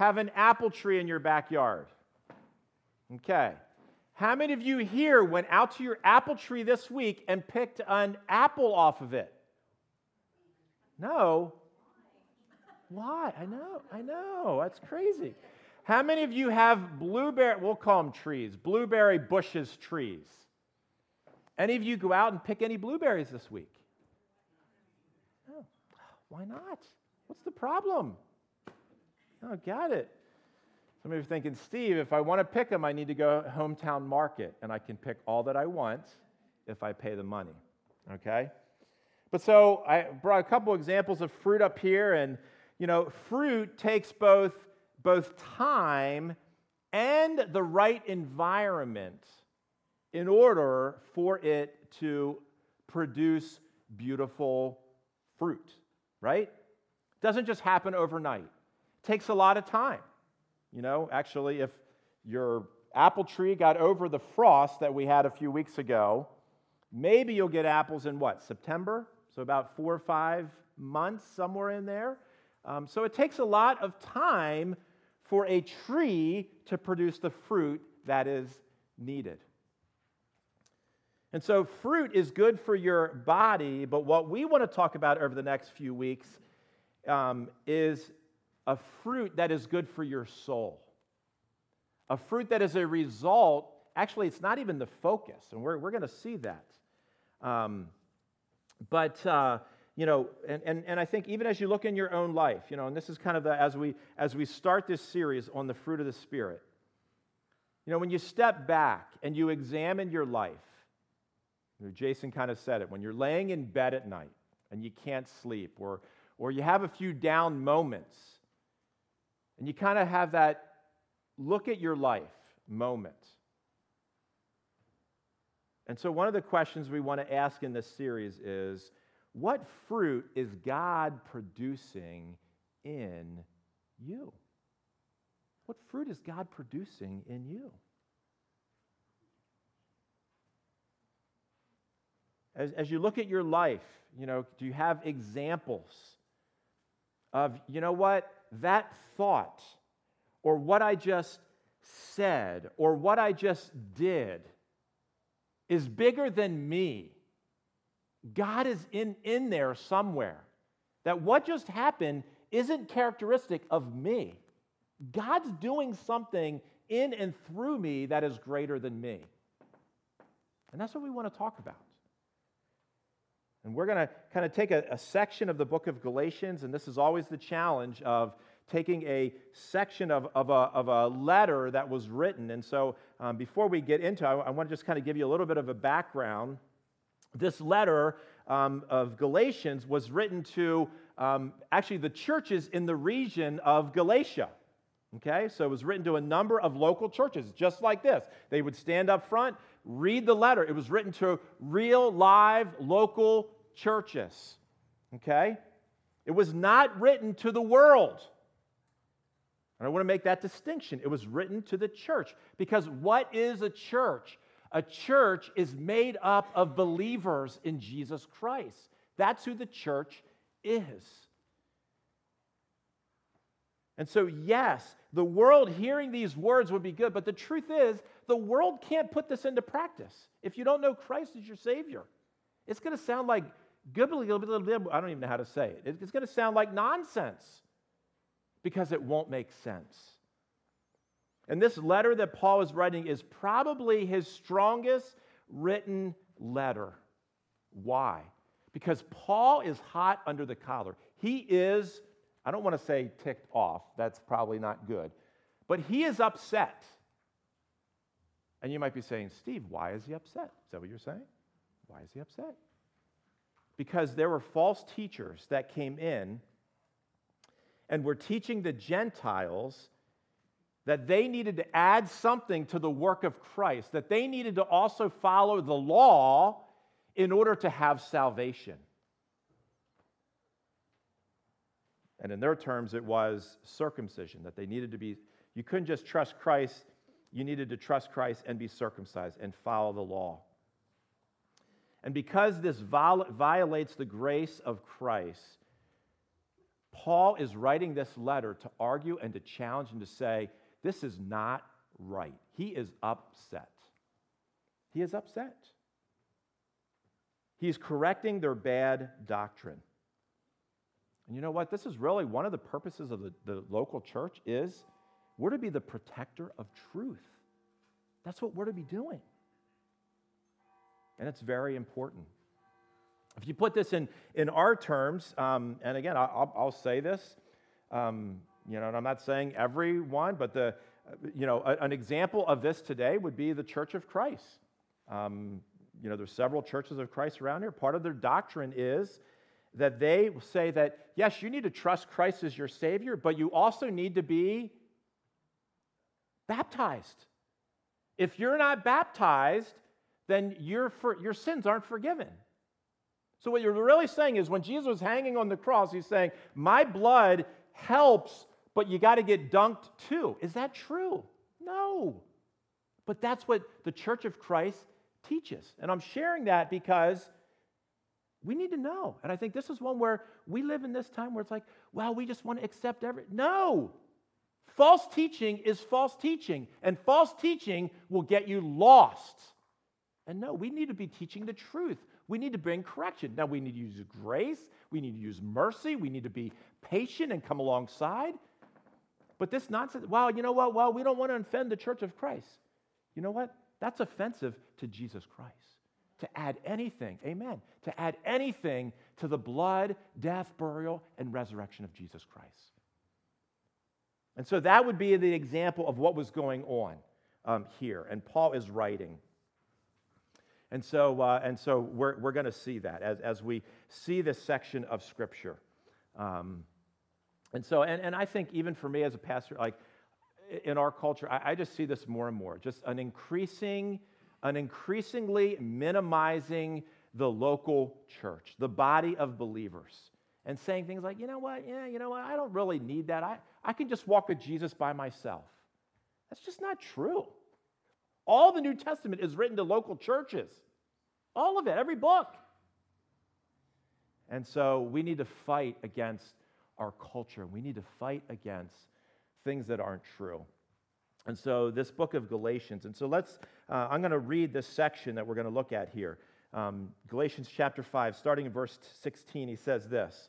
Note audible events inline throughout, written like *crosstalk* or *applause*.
have an apple tree in your backyard? Okay. How many of you here went out to your apple tree this week and picked an apple off of it? No. Why? I know, I know. That's crazy. How many of you have blueberry, we'll call them trees, blueberry bushes trees? Any of you go out and pick any blueberries this week? No. Why not? What's the problem? Oh, got it. Some of you are thinking, Steve, if I want to pick them, I need to go hometown market, and I can pick all that I want if I pay the money. Okay? But so I brought a couple examples of fruit up here, and you know, fruit takes both, both time and the right environment in order for it to produce beautiful fruit, right? Doesn't just happen overnight. Takes a lot of time. You know, actually, if your apple tree got over the frost that we had a few weeks ago, maybe you'll get apples in what, September? So about four or five months, somewhere in there. Um, so it takes a lot of time for a tree to produce the fruit that is needed. And so, fruit is good for your body, but what we want to talk about over the next few weeks um, is a fruit that is good for your soul. A fruit that is a result, actually, it's not even the focus, and we're, we're going to see that. Um, but, uh, you know, and, and, and I think even as you look in your own life, you know, and this is kind of the, as we, as we start this series on the fruit of the Spirit, you know, when you step back and you examine your life, you know, Jason kind of said it, when you're laying in bed at night and you can't sleep, or, or you have a few down moments, and you kind of have that look at your life moment. And so, one of the questions we want to ask in this series is what fruit is God producing in you? What fruit is God producing in you? As, as you look at your life, you know, do you have examples of, you know what? That thought or what I just said or what I just did is bigger than me. God is in, in there somewhere. That what just happened isn't characteristic of me. God's doing something in and through me that is greater than me. And that's what we want to talk about. And we're going to kind of take a, a, section of the book of Galatians, and this is always the challenge of taking a section of, of, a, of a letter that was written. And so um, before we get into it, I, I want to just kind of give you a little bit of a background. This letter um, of Galatians was written to um, actually the churches in the region of Galatia. Okay, so it was written to a number of local churches, just like this. They would stand up front, read the letter. It was written to real, live, local churches. Okay? It was not written to the world. And I want to make that distinction. It was written to the church. Because what is a church? A church is made up of believers in Jesus Christ. That's who the church is. And so, yes, the world hearing these words would be good, but the truth is, the world can't put this into practice if you don't know Christ as your Savior. It's going to sound like I don't even know how to say it. It's going to sound like nonsense because it won't make sense. And this letter that Paul is writing is probably his strongest written letter. Why? Because Paul is hot under the collar. He is, I don't want to say ticked off, that's probably not good, but he is upset. And you might be saying, Steve, why is he upset? Is that what you're saying? Why is he upset? Because there were false teachers that came in and were teaching the Gentiles that they needed to add something to the work of Christ, that they needed to also follow the law in order to have salvation. And in their terms, it was circumcision, that they needed to be, you couldn't just trust Christ, you needed to trust Christ and be circumcised and follow the law. And because this violates the grace of Christ, Paul is writing this letter to argue and to challenge and to say, this is not right. He is upset. He is upset. He's correcting their bad doctrine. And you know what? This is really one of the purposes of the, the local church is we're to be the protector of truth. That's what we're to be doing. And it's very important. If you put this in, in our terms, um, and again, I'll, I'll say this, um, you know, and I'm not saying everyone, but the, you know, a, an example of this today would be the Church of Christ. Um, you know, there's several churches of Christ around here. Part of their doctrine is that they say that, yes, you need to trust Christ as your Savior, but you also need to be baptized. If you're not baptized, then your, your sins aren't forgiven. So, what you're really saying is when Jesus was hanging on the cross, he's saying, My blood helps, but you got to get dunked too. Is that true? No. But that's what the Church of Christ teaches. And I'm sharing that because we need to know. And I think this is one where we live in this time where it's like, well, we just want to accept every. No. False teaching is false teaching, and false teaching will get you lost. And no, we need to be teaching the truth. We need to bring correction. Now, we need to use grace, we need to use mercy, we need to be patient and come alongside. But this nonsense, well, you know what? Well, we don't want to offend the church of Christ. You know what? That's offensive to Jesus Christ. To add anything, amen, to add anything to the blood, death, burial, and resurrection of Jesus Christ. And so that would be the example of what was going on um, here. And Paul is writing. And so, uh, and so we're, we're going to see that as, as we see this section of Scripture. Um, and so, and, and I think even for me as a pastor, like in our culture, I, I just see this more and more just an increasing, an increasingly minimizing the local church, the body of believers, and saying things like, you know what, yeah, you know what, I don't really need that. I, I can just walk with Jesus by myself. That's just not true. All the New Testament is written to local churches. All of it, every book. And so we need to fight against our culture. We need to fight against things that aren't true. And so, this book of Galatians, and so let's, uh, I'm going to read this section that we're going to look at here. Um, Galatians chapter 5, starting in verse 16, he says this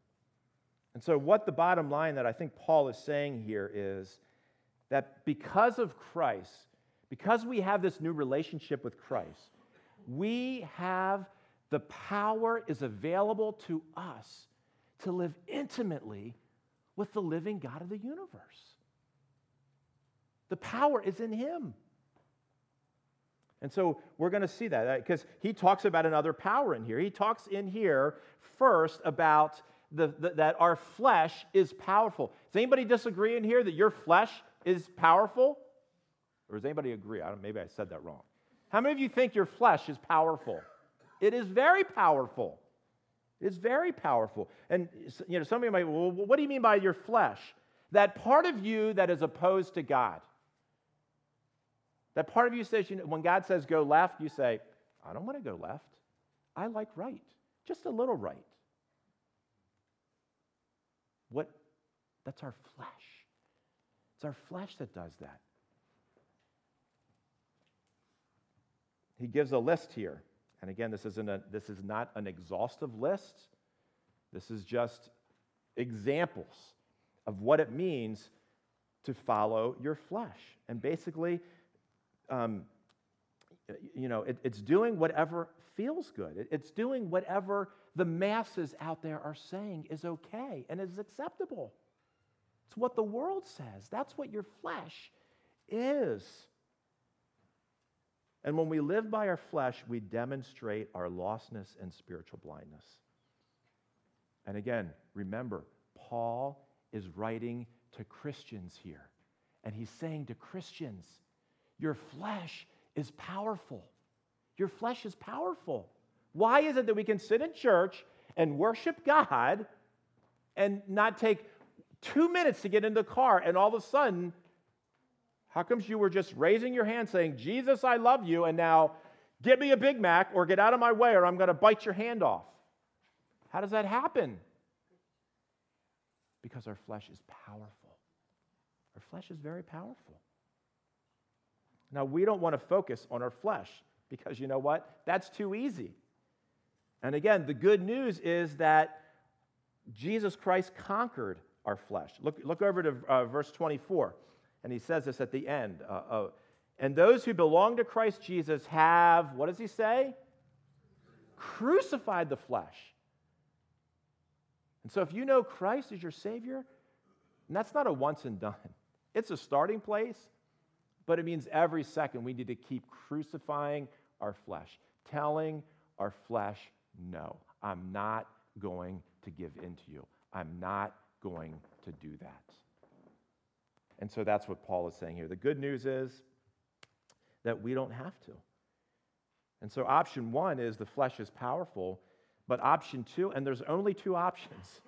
And so, what the bottom line that I think Paul is saying here is that because of Christ, because we have this new relationship with Christ, we have the power is available to us to live intimately with the living God of the universe. The power is in Him. And so we're going to see that because he talks about another power in here. He talks in here first about the, the, that our flesh is powerful. Does anybody disagree in here that your flesh is powerful? Or does anybody agree? I don't, maybe I said that wrong. How many of you think your flesh is powerful? It is very powerful. It's very powerful. And you know, some of you might, well, what do you mean by your flesh? That part of you that is opposed to God. That part of you says, you know, when God says go left, you say, I don't want to go left. I like right, just a little right. What? That's our flesh. It's our flesh that does that. He gives a list here. And again, this, isn't a, this is not an exhaustive list. This is just examples of what it means to follow your flesh. And basically, um, you know, it, it's doing whatever feels good. It, it's doing whatever the masses out there are saying is okay and is acceptable. It's what the world says. That's what your flesh is. And when we live by our flesh, we demonstrate our lostness and spiritual blindness. And again, remember, Paul is writing to Christians here. And he's saying to Christians, your flesh is powerful. Your flesh is powerful. Why is it that we can sit in church and worship God and not take two minutes to get in the car and all of a sudden, how comes you were just raising your hand saying, Jesus, I love you, and now get me a Big Mac or get out of my way or I'm going to bite your hand off? How does that happen? Because our flesh is powerful. Our flesh is very powerful. Now, we don't want to focus on our flesh because you know what? That's too easy. And again, the good news is that Jesus Christ conquered our flesh. Look, look over to uh, verse 24, and he says this at the end. Uh, uh, and those who belong to Christ Jesus have, what does he say? Crucified the flesh. And so if you know Christ is your Savior, and that's not a once and done, it's a starting place, but it means every second we need to keep crucifying our flesh, telling our flesh, no, I'm not going to give in to you. I'm not going to do that. And so that's what Paul is saying here. The good news is that we don't have to. And so option one is the flesh is powerful, but option two, and there's only two options.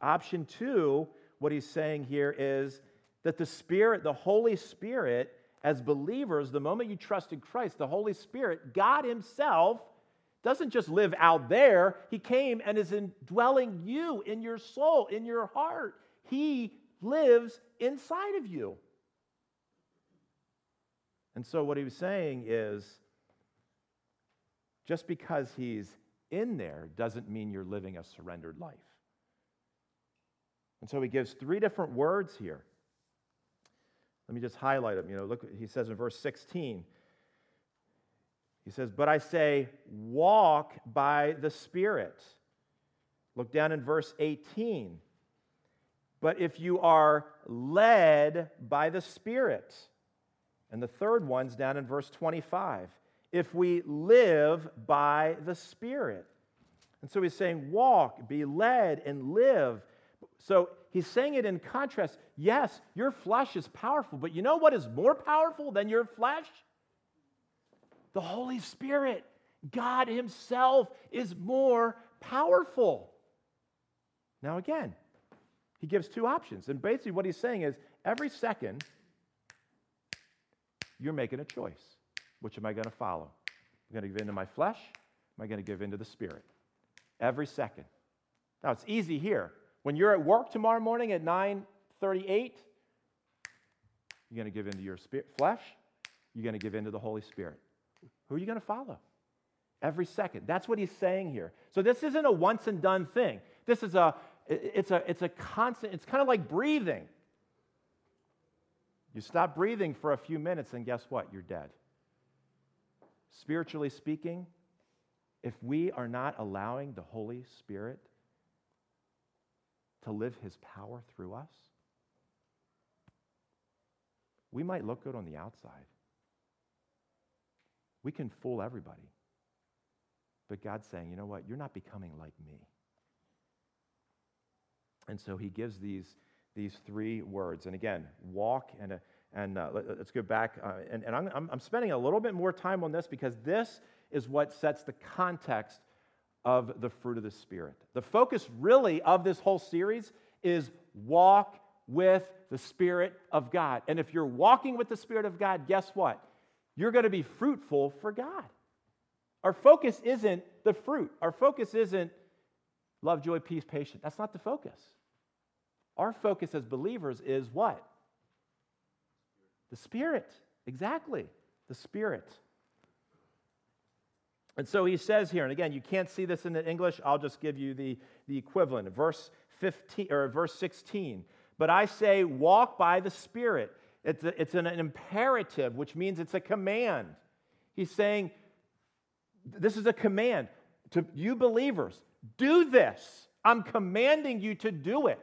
Option two, what he's saying here is that the Spirit, the Holy Spirit, as believers, the moment you trust in Christ, the Holy Spirit, God Himself, doesn't just live out there. He came and is indwelling you in your soul, in your heart. He lives inside of you. And so, what he was saying is just because he's in there doesn't mean you're living a surrendered life. And so, he gives three different words here let me just highlight them. You know, look, he says in verse 16, he says, But I say, walk by the Spirit. Look down in verse 18. But if you are led by the Spirit. And the third one's down in verse 25. If we live by the Spirit. And so he's saying, walk, be led, and live. So he's saying it in contrast. Yes, your flesh is powerful, but you know what is more powerful than your flesh? The Holy Spirit. God Himself is more powerful. Now, again, he gives two options. And basically, what he's saying is every second, you're making a choice. Which am I going to follow? Am I going to give in to my flesh? Am I going to give in to the Spirit? Every second. Now, it's easy here. When you're at work tomorrow morning at 9:38, you're going to give into your spirit, flesh. You're going to give into the Holy Spirit. Who are you going to follow? Every second. That's what he's saying here. So this isn't a once and done thing. This is a it's a it's a constant. It's kind of like breathing. You stop breathing for a few minutes, and guess what? You're dead. Spiritually speaking, if we are not allowing the Holy Spirit to live his power through us, we might look good on the outside. We can fool everybody. But God's saying, you know what? You're not becoming like me. And so he gives these, these three words. And again, walk and, uh, and uh, let, us go back. Uh, and and I'm, I'm spending a little bit more time on this because this is what sets the context of the fruit of the Spirit. The focus, really, of this whole series is walk with the Spirit of God. And if you're walking with the Spirit of God, guess what? You're going to be fruitful for God. Our focus isn't the fruit, our focus isn't love, joy, peace, patience. That's not the focus. Our focus as believers is what? The Spirit. Exactly. The Spirit. And so he says here, and again, you can't see this in the English, I'll just give you the, the equivalent. Verse 15 or verse 16. But I say, walk by the Spirit. It's, a, it's an, an imperative, which means it's a command. He's saying, this is a command to you believers do this. I'm commanding you to do it.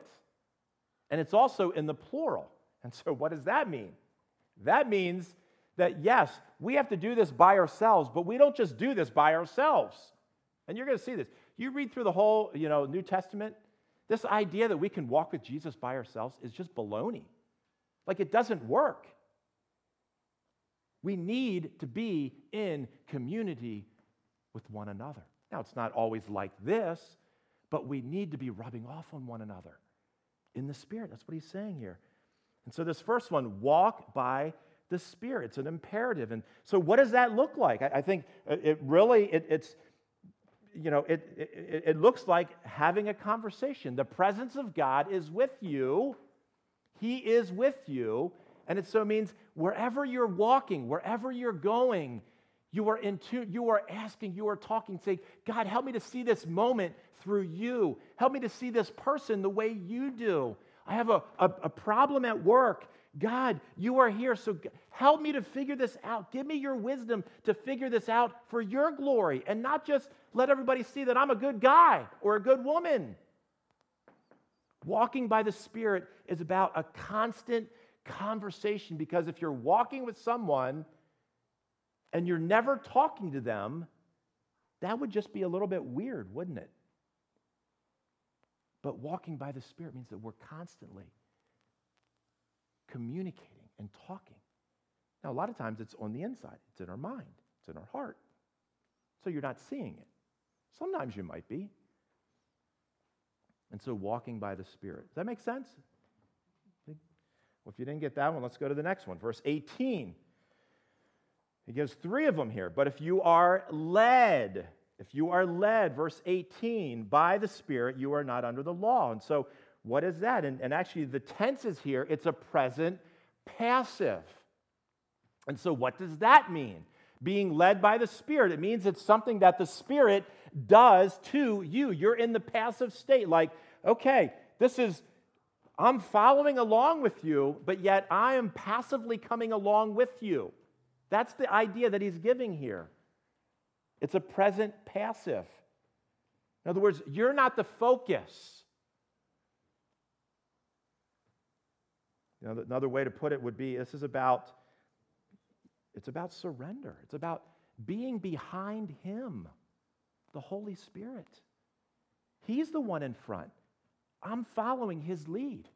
And it's also in the plural. And so, what does that mean? That means that yes, we have to do this by ourselves, but we don't just do this by ourselves. And you're going to see this. You read through the whole, you know, New Testament, this idea that we can walk with Jesus by ourselves is just baloney. Like it doesn't work. We need to be in community with one another. Now, it's not always like this, but we need to be rubbing off on one another in the Spirit. That's what he's saying here. And so, this first one, walk by the Spirit. It's an imperative. And so, what does that look like? I, think it really, it, it's, you know, it, it, it looks like having a conversation. The presence of God is with you, He is with you. And it so means wherever you're walking, wherever you're going, you are in tune, you are asking, you are talking, saying, God, help me to see this moment through you. Help me to see this person the way you do. I have a, a, a problem at work God, you are here, so help me to figure this out. Give me your wisdom to figure this out for your glory and not just let everybody see that I'm a good guy or a good woman. Walking by the Spirit is about a constant conversation because if you're walking with someone and you're never talking to them, that would just be a little bit weird, wouldn't it? But walking by the Spirit means that we're constantly communicating and talking. Now, a lot of times it's on the inside, it's in our mind, it's in our heart. So you're not seeing it. Sometimes you might be. And so walking by the Spirit. Does that make sense? Well, if you didn't get that one, let's go to the next one. Verse 18. He gives three of them here. But if you are led, if you are led, verse 18, by the Spirit, you are not under the law. And so what is that? And, and actually, the tense is here, it's a present passive. And so, what does that mean? Being led by the Spirit. It means it's something that the Spirit does to you. You're in the passive state. Like, okay, this is, I'm following along with you, but yet I am passively coming along with you. That's the idea that he's giving here. It's a present passive. In other words, you're not the focus. Another way to put it would be this is about it's about surrender. It's about being behind him, the Holy Spirit. He's the one in front. I'm following his lead.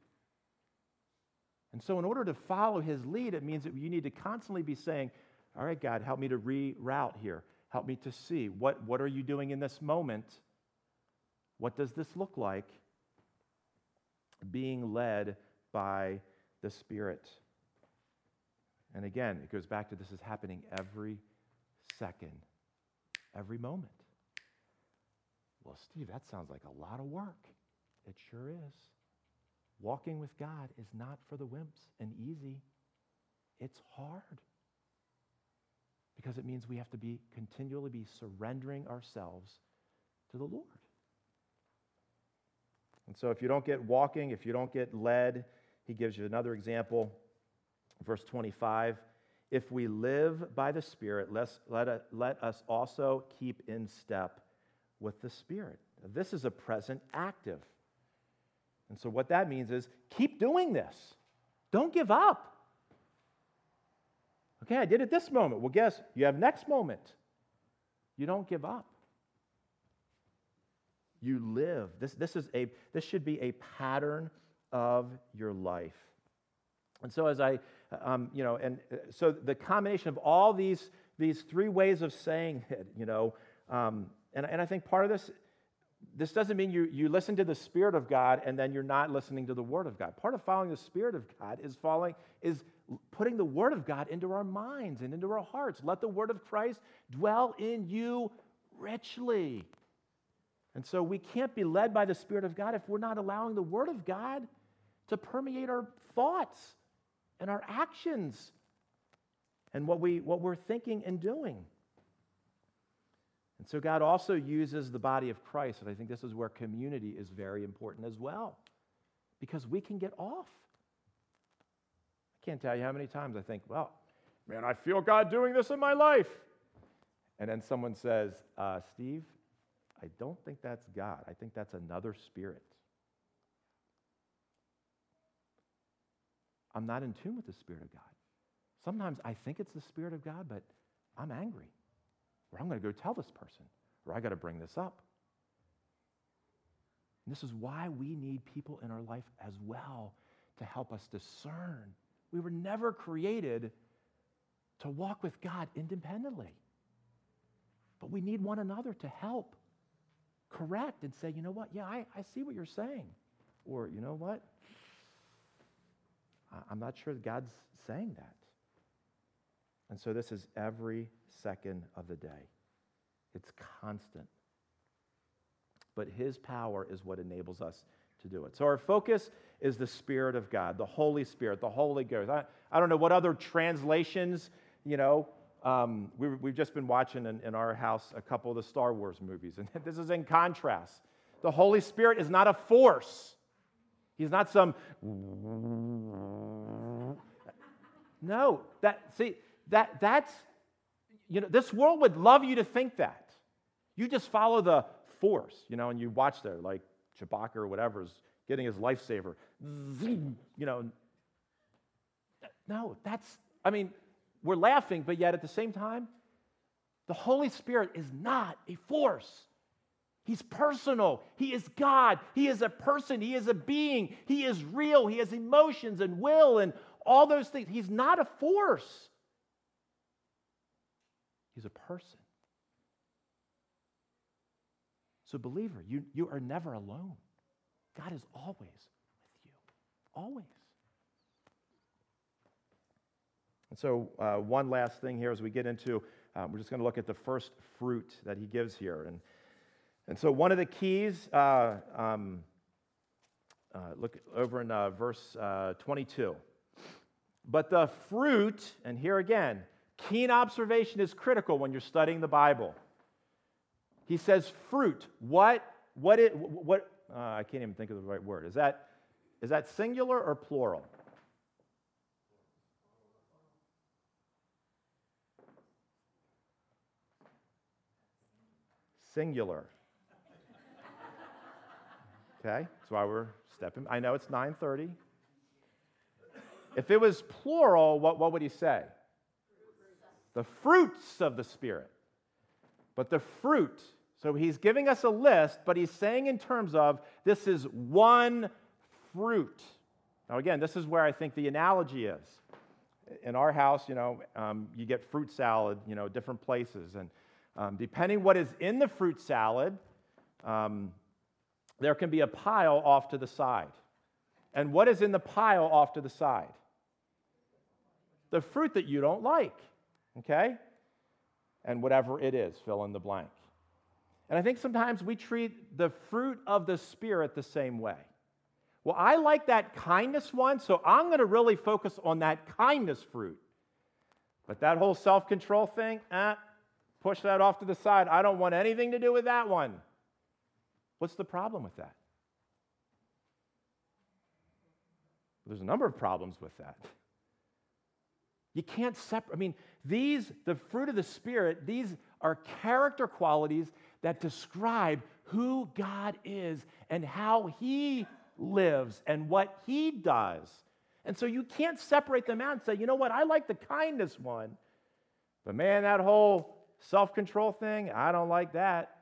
And so, in order to follow his lead, it means that you need to constantly be saying, All right, God, help me to reroute here. Help me to see what, what are you doing in this moment? What does this look like? Being led by the Spirit. And again, it goes back to this is happening every second, every moment. Well, Steve, that sounds like a lot of work. It sure is. Walking with God is not for the wimps and easy. It's hard. Because it means we have to be continually be surrendering ourselves to the Lord. And so if you don't get walking, if you don't get led, he gives you another example, verse 25. If we live by the Spirit, let's, let, let us also keep in step with the Spirit. This is a present active. And so, what that means is keep doing this. Don't give up. Okay, I did it this moment. Well, guess you have next moment. You don't give up. You live. This, this, is a, this should be a pattern of your life. And so, as I, um, you know, and uh, so the combination of all these, these three ways of saying it, you know, um, and, and I think part of this, this doesn't mean you, you listen to the Spirit of God and then you're not listening to the Word of God. Part of following the Spirit of God is following, is putting the Word of God into our minds and into our hearts. Let the Word of Christ dwell in you richly. And so we can't be led by the Spirit of God if we're not allowing the Word of God to permeate our thoughts and our actions and what, we, what we're thinking and doing. And so God also uses the body of Christ, and I think this is where community is very important as well, because we can get off. I can't tell you how many times I think, well, man, I feel God doing this in my life. And then someone says, uh, Steve, I don't think that's God. I think that's another spirit. I'm not in tune with the Spirit of God. Sometimes I think it's the Spirit of God, but I'm angry. Or I'm going to go tell this person, or I got to bring this up. And this is why we need people in our life as well to help us discern. We were never created to walk with God independently. But we need one another to help correct and say, you know what? Yeah, I, I see what you're saying. Or, you know what? I'm not sure God's saying that. And so this is every second of the day, it's constant. But His power is what enables us to do it. So our focus is the Spirit of God, the Holy Spirit, the Holy Ghost. I, I don't know what other translations, you know, um, we, have just been watching in, in our house a couple of the Star Wars movies, and *laughs* this is in contrast. The Holy Spirit is not a force. He's not some. *laughs* No, that see that that's you know this world would love you to think that. You just follow the force, you know, and you watch there like Chewbacca or whatever is getting his lightsaber. You know, no, that's I mean we're laughing, but yet at the same time, the Holy Spirit is not a force. He's personal. He is God. He is a person. He is a being. He is real. He has emotions and will and all those things. He's not a force, He's a person. So, believer, you, you are never alone. God is always with you. Always. And so, uh, one last thing here as we get into, uh, we're just going to look at the first fruit that he gives here. And, and so, one of the keys, uh, um, uh, look over in uh, verse uh, 22. But the fruit, and here again, keen observation is critical when you're studying the Bible. He says fruit. What, what, it, what uh, I can't even think of the right word. Is that, is that singular or plural? singular. Okay, that's why we're stepping. I know it's 9:30. If it was plural, what, what would he say? The fruits of the Spirit. But the fruit, so he's giving us a list, but he's saying in terms of this is one fruit. Now, again, this is where I think the analogy is. In our house, you know, um, you get fruit salad, you know, different places. And um, depending what is in the fruit salad, um, there can be a pile off to the side. And what is in the pile off to the side? The fruit that you don't like, okay? And whatever it is, fill in the blank. And I think sometimes we treat the fruit of the Spirit the same way. Well, I like that kindness one, so I'm going to really focus on that kindness fruit. But that whole self control thing, eh, Push that off to the side. I don't want anything to do with that one. What's the problem with that? There's a number of problems with that. You can't separate. I mean, these, the fruit of the Spirit, these are character qualities that describe who God is and how He lives and what He does. And so you can't separate them out and say, you know what, I like the kindness one, but man, that whole self control thing, I don't like that.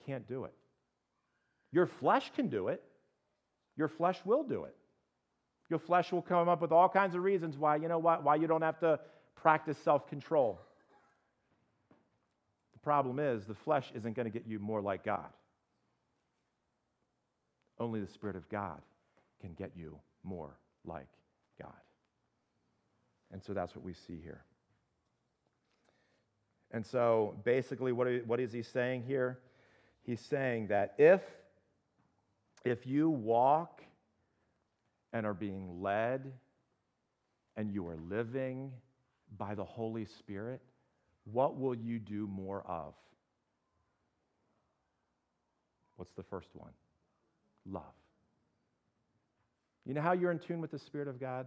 You can't do it. Your flesh can do it, your flesh will do it. Your flesh will come up with all kinds of reasons why, you know what, why you don't have to practice self control. The problem is, the flesh isn't going to get you more like God. Only the Spirit of God can get you more like God. And so that's what we see here. And so basically, what, are, what is he saying here? He's saying that if, if you walk and are being led and you are living by the Holy Spirit, what will you do more of? What's the first one? Love. You know how you're in tune with the Spirit of God?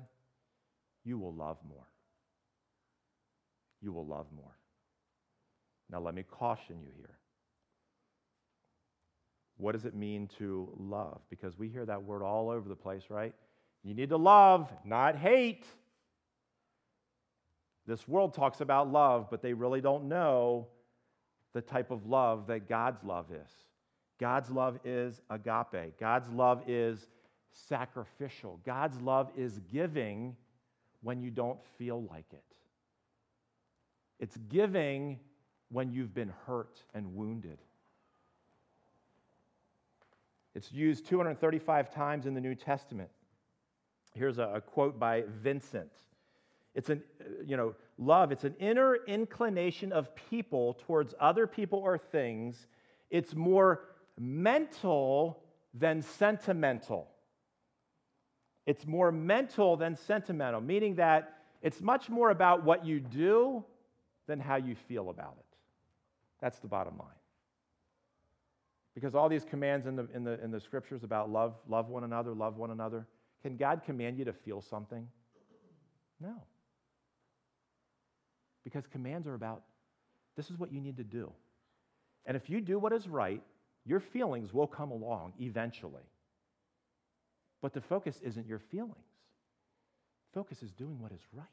You will love more. You will love more. Now, let me caution you here. What does it mean to love? Because we hear that word all over the place, right? You need to love, not hate. This world talks about love, but they really don't know the type of love that God's love is. God's love is agape. God's love is sacrificial. God's love is giving when you don't feel like it. It's giving when you've been hurt and wounded. It's used 235 times in the New Testament. Here's a, a quote by Vincent. It's an, you know, love, it's an inner inclination of people towards other people or things. It's more mental than sentimental. It's more mental than sentimental, meaning that it's much more about what you do than how you feel about it. That's the bottom line. Because all these commands in the, in the, in the scriptures about love, love one another, love one another, can God command you to feel something? No. Because commands are about this is what you need to do. And if you do what is right, your feelings will come along eventually. But the focus isn't your feelings. Focus is doing what is right.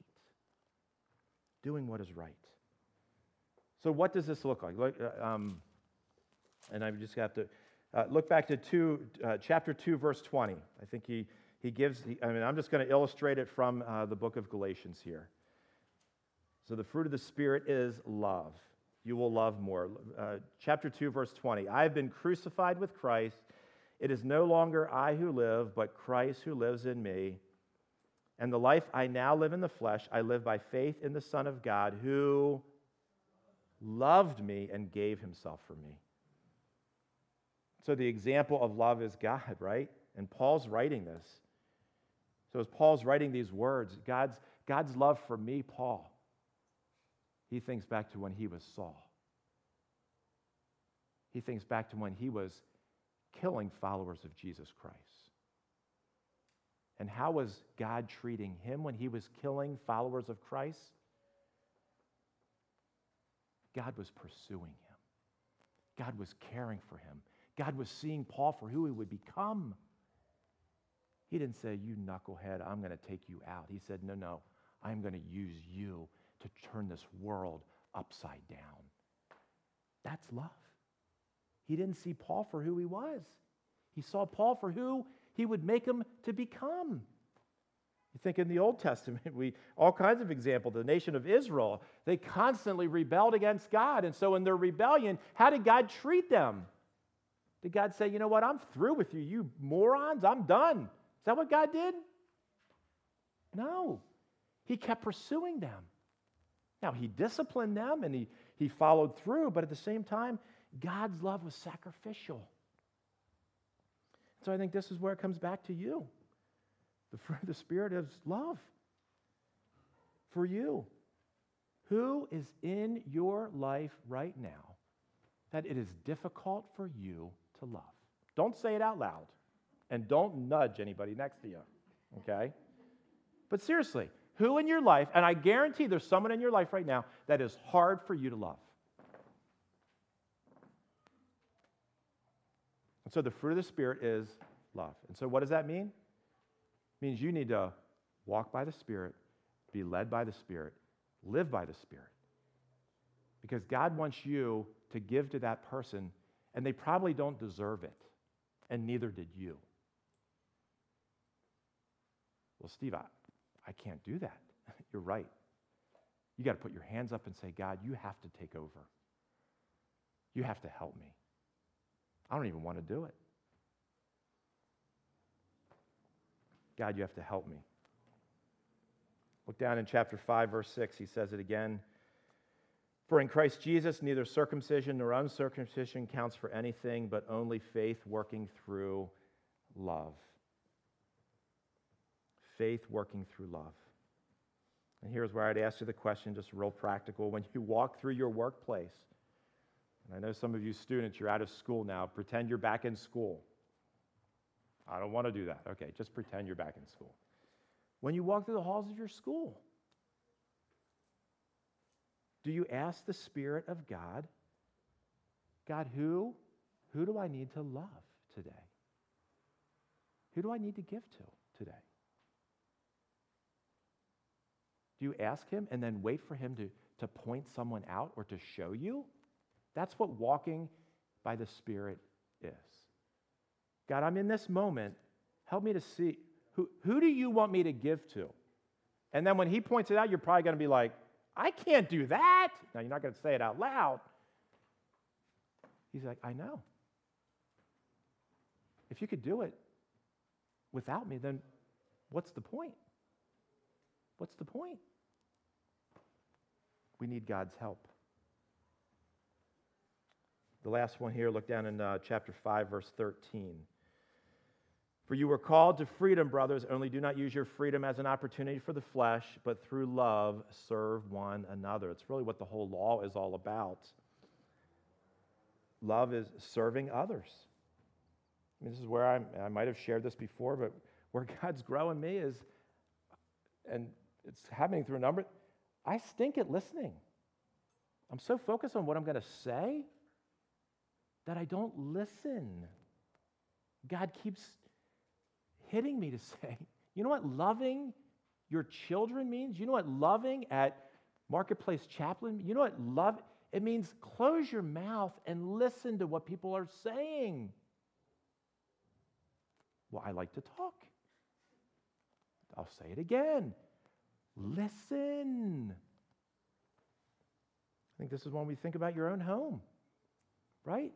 Doing what is right. So, what does this look like? Look, uh, um, and I just have to uh, look back to two, uh, chapter 2, verse 20. I think he, he gives, he, I mean, I'm just going to illustrate it from uh, the book of Galatians here. So the fruit of the Spirit is love. You will love more. Uh, chapter 2, verse 20. I have been crucified with Christ. It is no longer I who live, but Christ who lives in me. And the life I now live in the flesh, I live by faith in the Son of God who loved me and gave himself for me. So the example of love is God, right? And Paul's writing this. So as Paul's writing these words, God's, God's love for me, Paul, he thinks back to when he was Saul. He thinks back to when he was killing followers of Jesus Christ. And how was God treating him when he was killing followers of Christ? God was pursuing him. God was caring for him. God was seeing Paul for who he would become. He didn't say, You knucklehead, I'm going to take you out. He said, No, no, I'm going to use you to turn this world upside down. That's love. He didn't see Paul for who he was, he saw Paul for who he would make him to become. You think in the Old Testament, we all kinds of examples. The nation of Israel, they constantly rebelled against God. And so in their rebellion, how did God treat them? Did God say, you know what, I'm through with you, you morons, I'm done? Is that what God did? No. He kept pursuing them. Now, He disciplined them and He, he followed through, but at the same time, God's love was sacrificial. So I think this is where it comes back to you. The *laughs* the Spirit is love for you. Who is in your life right now that it is difficult for you to love. Don't say it out loud. And don't nudge anybody next to you, okay? But seriously, who in your life, and I guarantee there's someone in your life right now that is hard for you to love. And so the fruit of the Spirit is love. And so what does that mean? It means you need to walk by the Spirit, be led by the Spirit, live by the Spirit. Because God wants you to give to that person and they probably don't deserve it, and neither did you. Well, Steve, I, I can't do that. *laughs* You're right. You got to put your hands up and say, God, you have to take over. You have to help me. I don't even want to do it. God, you have to help me. Look down in chapter 5, verse 6. He says it again. For in Christ Jesus, neither circumcision nor uncircumcision counts for anything, but only faith working through love. Faith working through love. And here's where I'd ask you the question, just real practical. When you walk through your workplace, and I know some of you students, you're out of school now, pretend you're back in school. I don't want to do that. Okay, just pretend you're back in school. When you walk through the halls of your school, do you ask the Spirit of God, God, who, who do I need to love today? Who do I need to give to today? Do you ask Him and then wait for Him to, to point someone out or to show you? That's what walking by the Spirit is. God, I'm in this moment. Help me to see who, who do you want me to give to? And then when He points it out, you're probably going to be like, I can't do that. Now, you're not going to say it out loud. He's like, I know. If you could do it without me, then what's the point? What's the point? We need God's help. The last one here, look down in uh, chapter 5, verse 13. For you were called to freedom, brothers, only do not use your freedom as an opportunity for the flesh, but through love serve one another. It's really what the whole law is all about. Love is serving others. I mean, this is where I'm, I might have shared this before, but where *laughs* God's growing me is, and it's happening through a number, I stink at listening. I'm so focused on what I'm going to say that I don't listen. God keeps hitting me to *laughs* say, you know what loving your children means? You know what loving at Marketplace Chaplain? You know what love it means close your mouth and listen to what people are saying. Well, I like to talk. I'll say it again. Listen. I think this is when we think about your own home, right?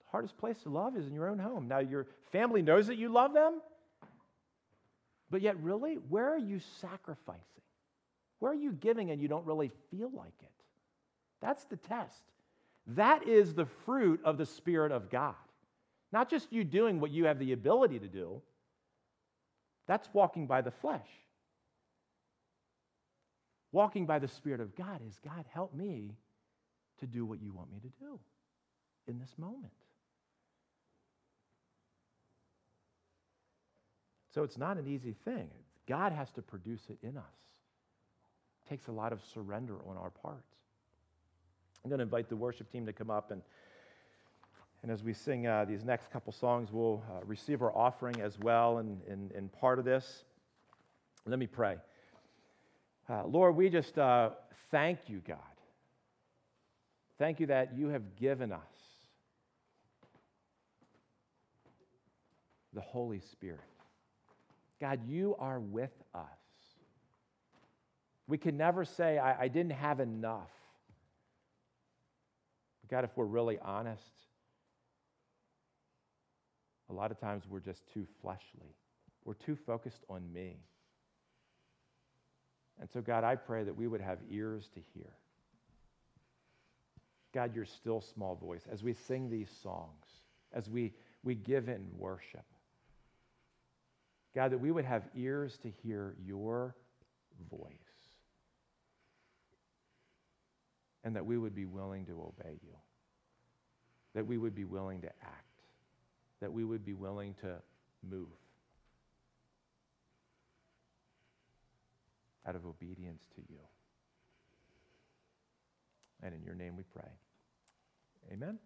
The hardest place to love is in your own home. Now, your family knows that you love them, but yet, really, where are you sacrificing? Where are you giving and you don't really feel like it? That's the test. That is the fruit of the Spirit of God. Not just you doing what you have the ability to do, that's walking by the flesh. Walking by the Spirit of God is God, help me to do what you want me to do in this moment. So it's not an easy thing. God has to produce it in us. It takes a lot of surrender on our parts. I'm going to invite the worship team to come up, and, and as we sing uh, these next couple songs, we'll uh, receive our offering as well and in, part of this. Let me pray. Uh, Lord, we just uh, thank you, God. Thank you that you have given us the Holy Spirit. God, you are with us. We can never say, I, I didn't have enough. But God, if we're really honest, a lot of times we're just too fleshly. We're too focused on me. And so, God, I pray that we would have ears to hear. God, your still small voice, as we sing these songs, as we, we give in worship. God, that we would have ears to hear your voice. And that we would be willing to obey you. That we would be willing to act. That we would be willing to move out of obedience to you. And in your name we pray. Amen.